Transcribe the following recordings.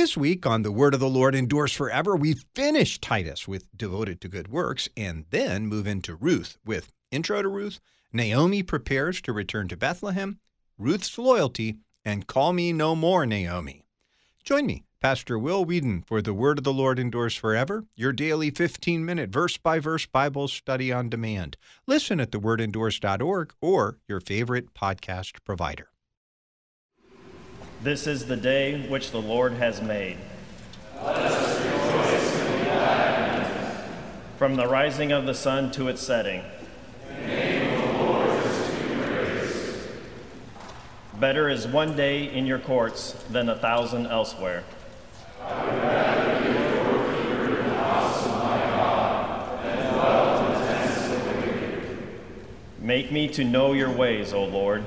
This week on The Word of the Lord Endures Forever, we finish Titus with Devoted to Good Works and then move into Ruth with Intro to Ruth, Naomi prepares to return to Bethlehem, Ruth's loyalty, and Call Me No More, Naomi. Join me, Pastor Will Weedon, for The Word of the Lord Endures Forever, your daily 15 minute verse by verse Bible study on demand. Listen at thewordendures.org or your favorite podcast provider. This is the day which the Lord has made. From the rising of the sun to its setting. Better is one day in your courts than a thousand elsewhere. Make me to know your ways, O Lord.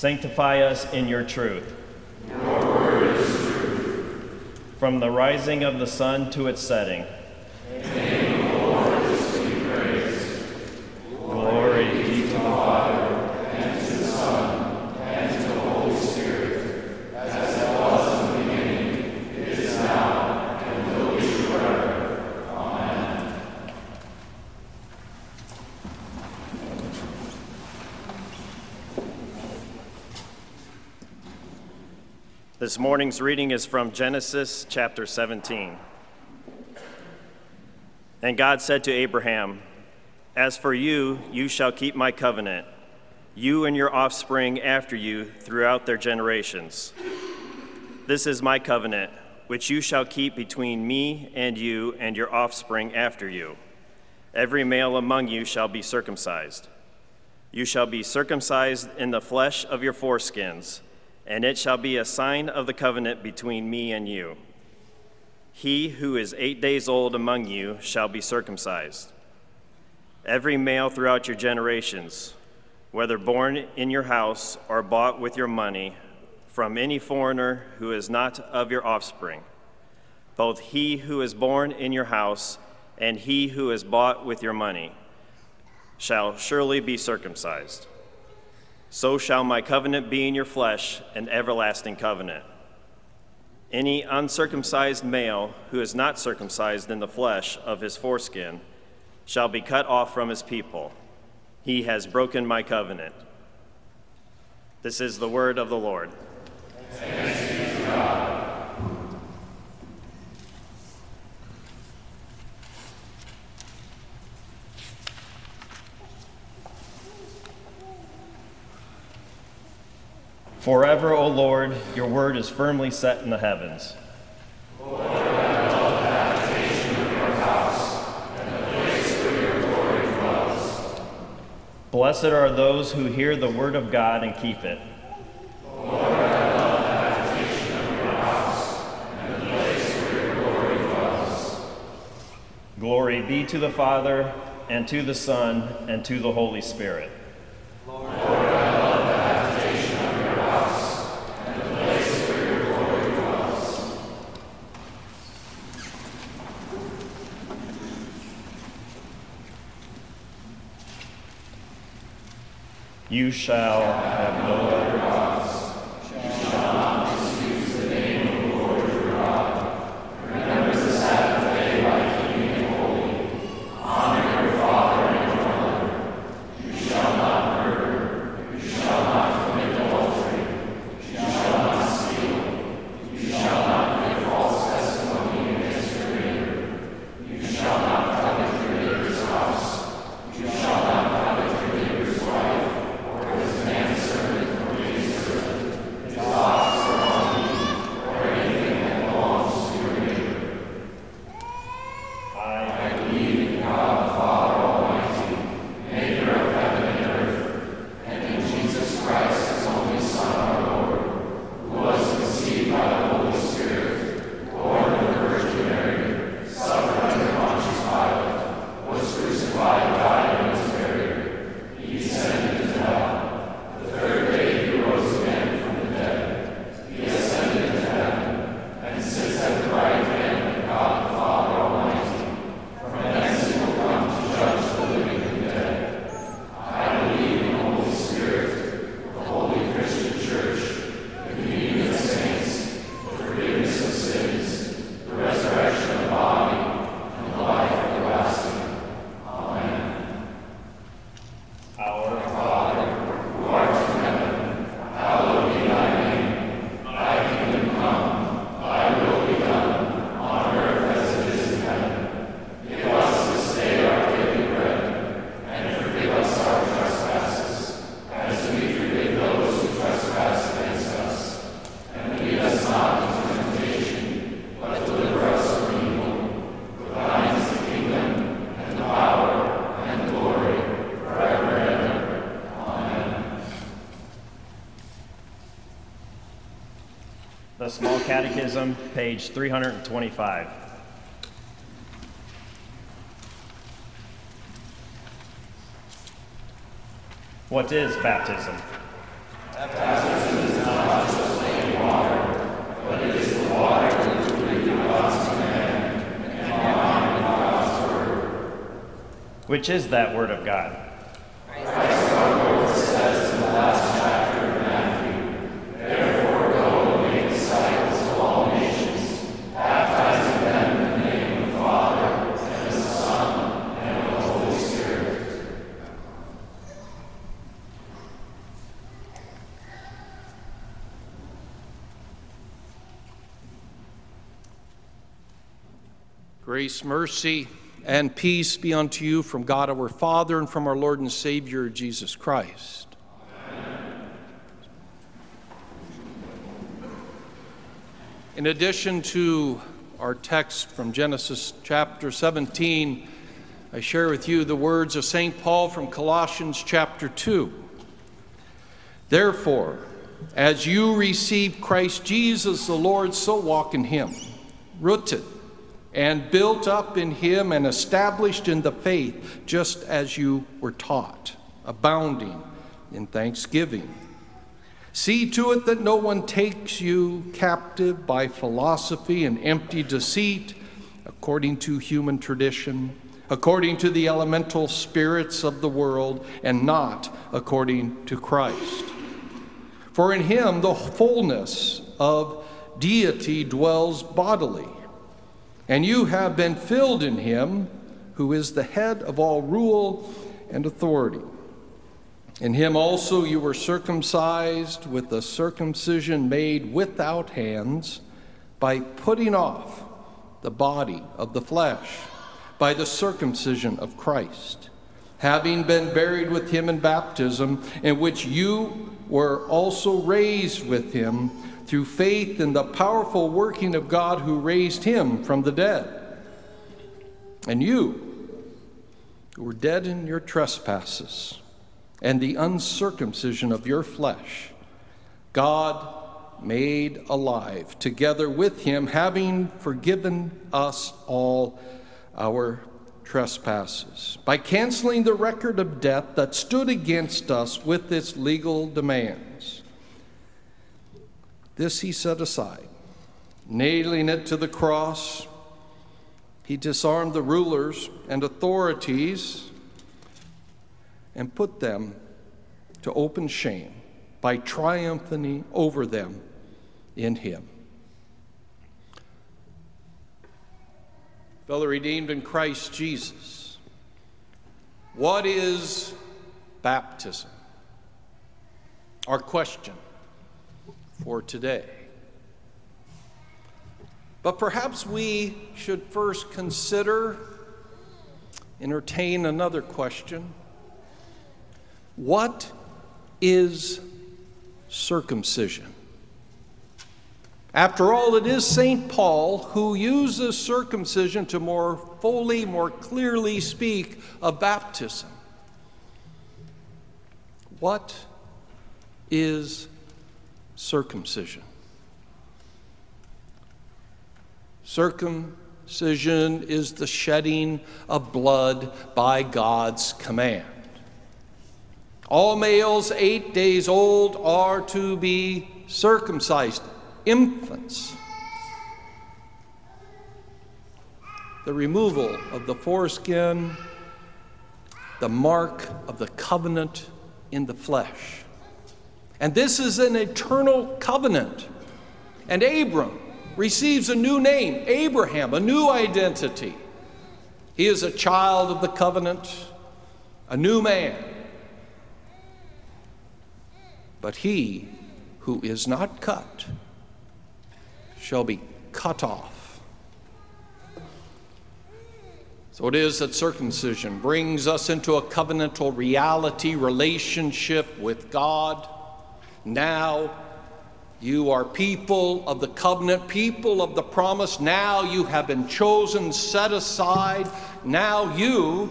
Sanctify us in your truth. From the rising of the sun to its setting. This morning's reading is from Genesis chapter 17. And God said to Abraham, As for you, you shall keep my covenant, you and your offspring after you throughout their generations. This is my covenant, which you shall keep between me and you and your offspring after you. Every male among you shall be circumcised. You shall be circumcised in the flesh of your foreskins and it shall be a sign of the covenant between me and you. He who is eight days old among you shall be circumcised. Every male throughout your generations, whether born in your house or bought with your money, from any foreigner who is not of your offspring, both he who is born in your house and he who is bought with your money, shall surely be circumcised. So shall my covenant be in your flesh, an everlasting covenant. Any uncircumcised male who is not circumcised in the flesh of his foreskin shall be cut off from his people. He has broken my covenant. This is the word of the Lord. Forever, O Lord, your word is firmly set in the heavens. Blessed are those who hear the word of God and keep it. Glory be to the Father, and to the Son, and to the Holy Spirit. You shall have no other gods. Page 325. What is baptism? Baptism is not just water, but it is the water God's command and God's word. Which is that word of God? Christ says in the last chapter of Matthew, Therefore go and make disciples of all nations, baptizing them in the name of the Father, and of the Son, and of the Holy Spirit. Grace, mercy, and peace be unto you from God our Father and from our Lord and Savior Jesus Christ. In addition to our text from Genesis chapter 17, I share with you the words of St. Paul from Colossians chapter 2. Therefore, as you receive Christ Jesus the Lord, so walk in him, rooted and built up in him and established in the faith, just as you were taught, abounding in thanksgiving. See to it that no one takes you captive by philosophy and empty deceit, according to human tradition, according to the elemental spirits of the world, and not according to Christ. For in him the fullness of deity dwells bodily and you have been filled in him, who is the head of all rule and authority. In him also you were circumcised with the circumcision made without hands, by putting off the body of the flesh, by the circumcision of Christ, having been buried with him in baptism, in which you were also raised with him through faith in the powerful working of God who raised him from the dead. And you, who were dead in your trespasses and the uncircumcision of your flesh, God made alive together with him, having forgiven us all our trespasses, by canceling the record of debt that stood against us with its legal demands this he set aside. Nailing it to the cross, he disarmed the rulers and authorities and put them to open shame by triumphing over them in him. Fellow redeemed in Christ Jesus, what is baptism? Our question for today. But perhaps we should first consider, entertain another question. What is circumcision? After all, it is St. Paul who uses circumcision to more fully, more clearly speak of baptism. What is circumcision. Circumcision is the shedding of blood by God's command. All males eight days old are to be circumcised, infants. The removal of the foreskin, the mark of the covenant in the flesh. And this is an eternal covenant. And Abram receives a new name, Abraham, a new identity. He is a child of the covenant, a new man. But he who is not cut shall be cut off. So it is that circumcision brings us into a covenantal reality relationship with God now you are people of the covenant, people of the promise. Now you have been chosen, set aside. Now you,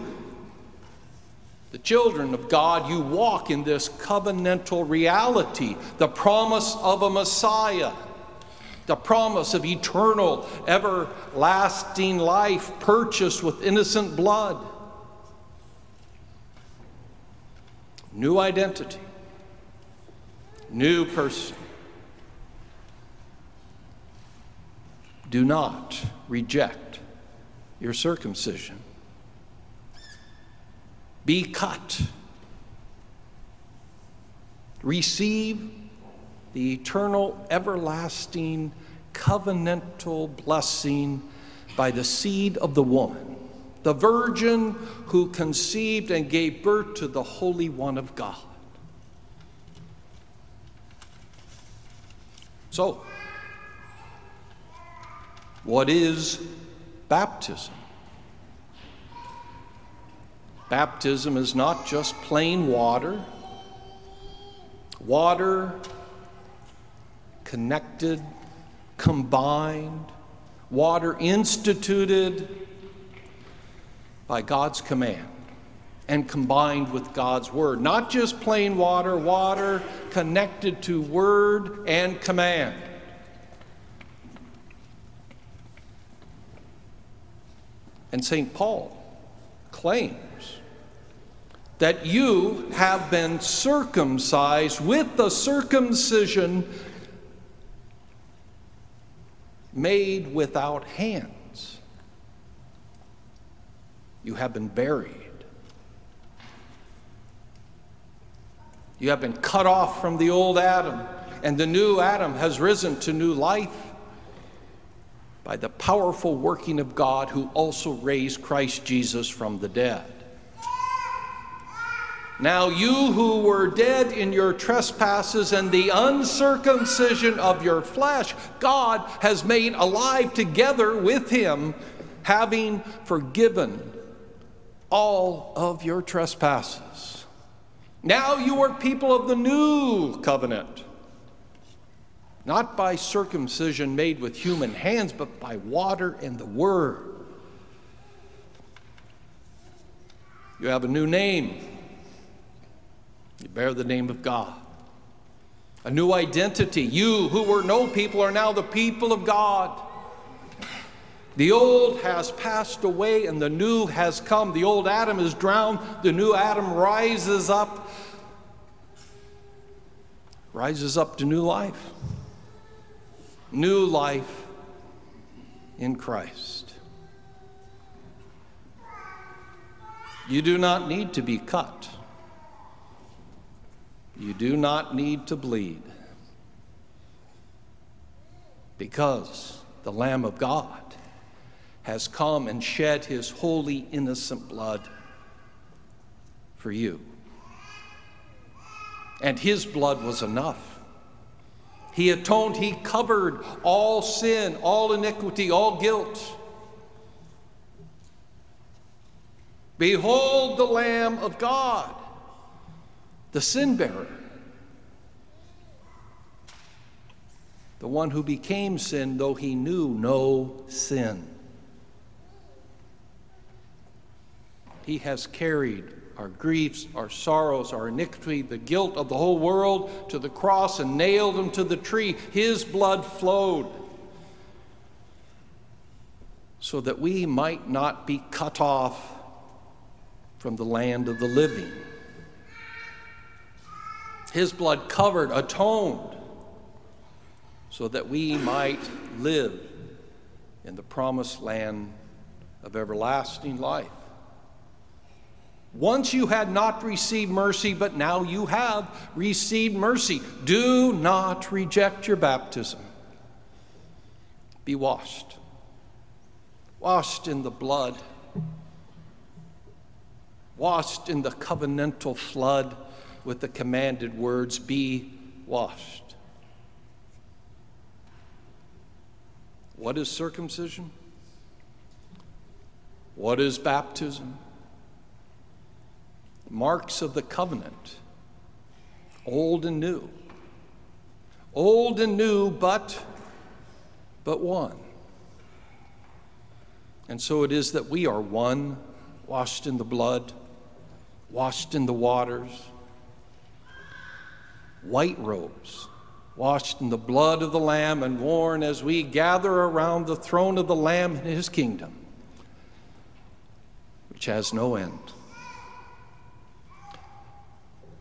the children of God, you walk in this covenantal reality, the promise of a Messiah, the promise of eternal, everlasting life purchased with innocent blood. New identity, new person. Do not reject your circumcision. Be cut. Receive the eternal, everlasting, covenantal blessing by the seed of the woman, the virgin who conceived and gave birth to the Holy One of God. So, what is baptism? Baptism is not just plain water. Water connected, combined, water instituted by God's command and combined with God's word. Not just plain water, water connected to word and command. And St. Paul claims that you have been circumcised with the circumcision made without hands. You have been buried. You have been cut off from the old Adam, and the new Adam has risen to new life by the powerful working of God who also raised Christ Jesus from the dead. Now, you who were dead in your trespasses and the uncircumcision of your flesh, God has made alive together with him, having forgiven all of your trespasses. Now you are people of the new covenant, not by circumcision made with human hands, but by water and the word. You have a new name you bear the name of God. A new identity. You who were no people are now the people of God. The old has passed away and the new has come. The old Adam is drowned, the new Adam rises up, rises up to new life. New life in Christ. You do not need to be cut. You do not need to bleed because the Lamb of God has come and shed his holy, innocent blood for you. And his blood was enough. He atoned, he covered all sin, all iniquity, all guilt. Behold the Lamb of God the sin bearer, the one who became sin, though he knew no sin. He has carried our griefs, our sorrows, our iniquity, the guilt of the whole world to the cross and nailed them to the tree. His blood flowed so that we might not be cut off from the land of the living. His blood covered, atoned, so that we might live in the promised land of everlasting life. Once you had not received mercy, but now you have received mercy. Do not reject your baptism. Be washed, washed in the blood, washed in the covenantal flood with the commanded words, Be washed. What is circumcision? What is baptism? Marks of the covenant, old and new. Old and new, but but one. And so it is that we are one, washed in the blood, washed in the waters, white robes, washed in the blood of the Lamb and worn as we gather around the throne of the Lamb in his kingdom, which has no end.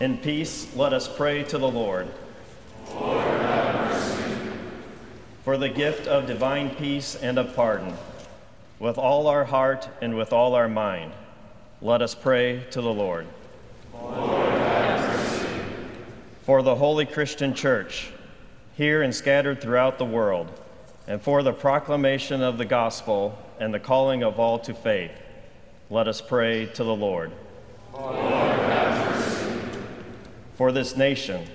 In peace, let us pray to the Lord. Lord For the gift of divine peace and of pardon, with all our heart and with all our mind, let us pray to the Lord. Lord For the holy Christian church, here and scattered throughout the world, and for the proclamation of the gospel and the calling of all to faith, let us pray to the Lord. Lord for this nation,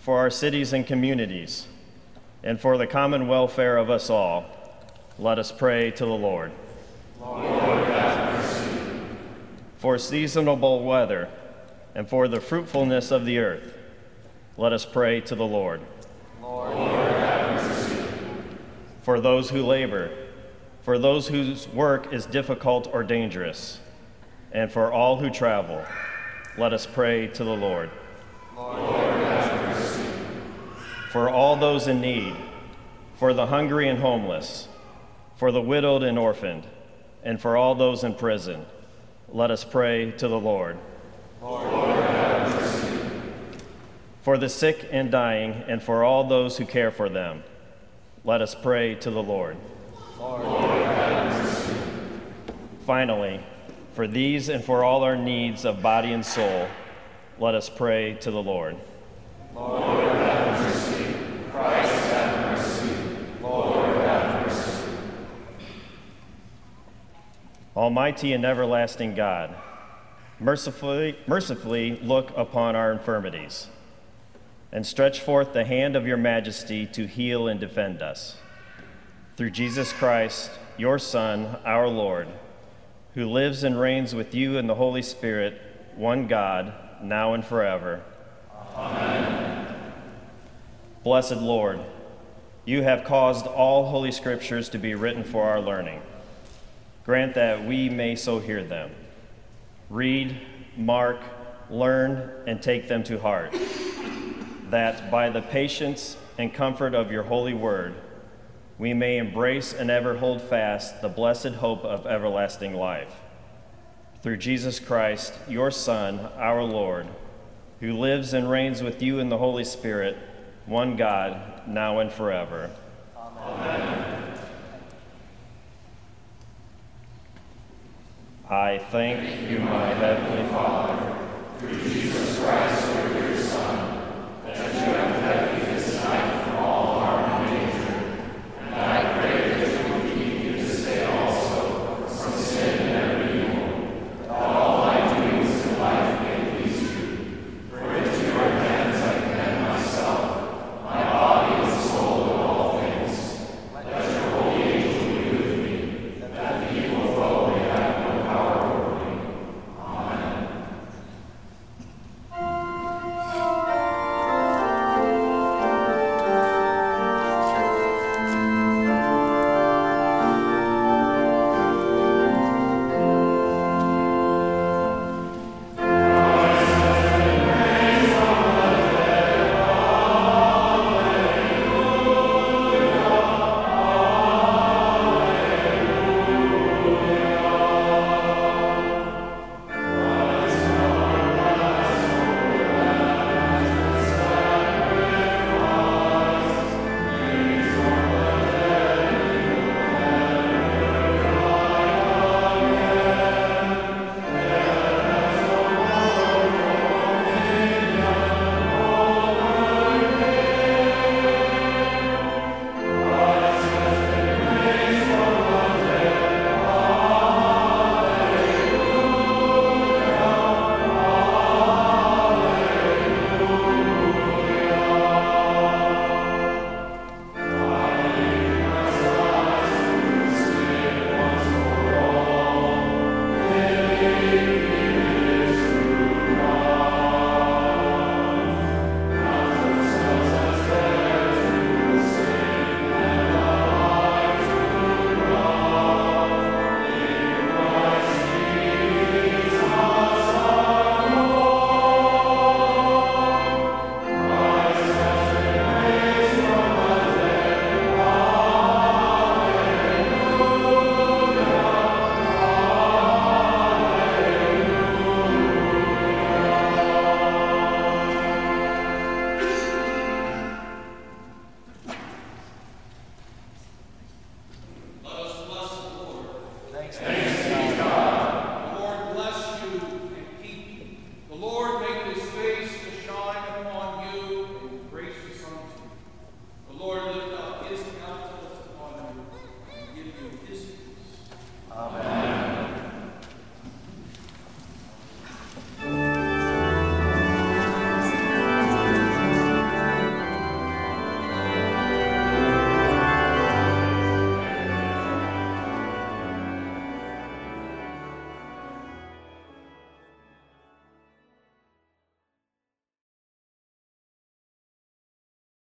for our cities and communities, and for the common welfare of us all, let us pray to the Lord. Lord for seasonable weather and for the fruitfulness of the earth, let us pray to the Lord. Lord for those who labor, for those whose work is difficult or dangerous, and for all who travel, let us pray to the Lord. For all those in need, for the hungry and homeless, for the widowed and orphaned, and for all those in prison, let us pray to the Lord. Lord for the sick and dying, and for all those who care for them, let us pray to the Lord. Lord Finally, for these and for all our needs of body and soul, let us pray to the Lord. Lord, have mercy. Christ, have mercy. Lord, have mercy. Almighty and everlasting God, mercifully, mercifully look upon our infirmities and stretch forth the hand of your majesty to heal and defend us. Through Jesus Christ, your Son, our Lord, who lives and reigns with you in the Holy Spirit, one Now and forever. Amen. Blessed Lord, you have caused all holy scriptures to be written for our learning. Grant that we may so hear them, read, mark, learn, and take them to heart, that by the patience and comfort of your holy word, we may embrace and ever hold fast the blessed hope of everlasting life through Jesus Christ, your Son, our Lord, who lives and reigns with you in the Holy Spirit, one God, now and forever. Amen. I thank you, my heavenly Father, through Jesus Christ,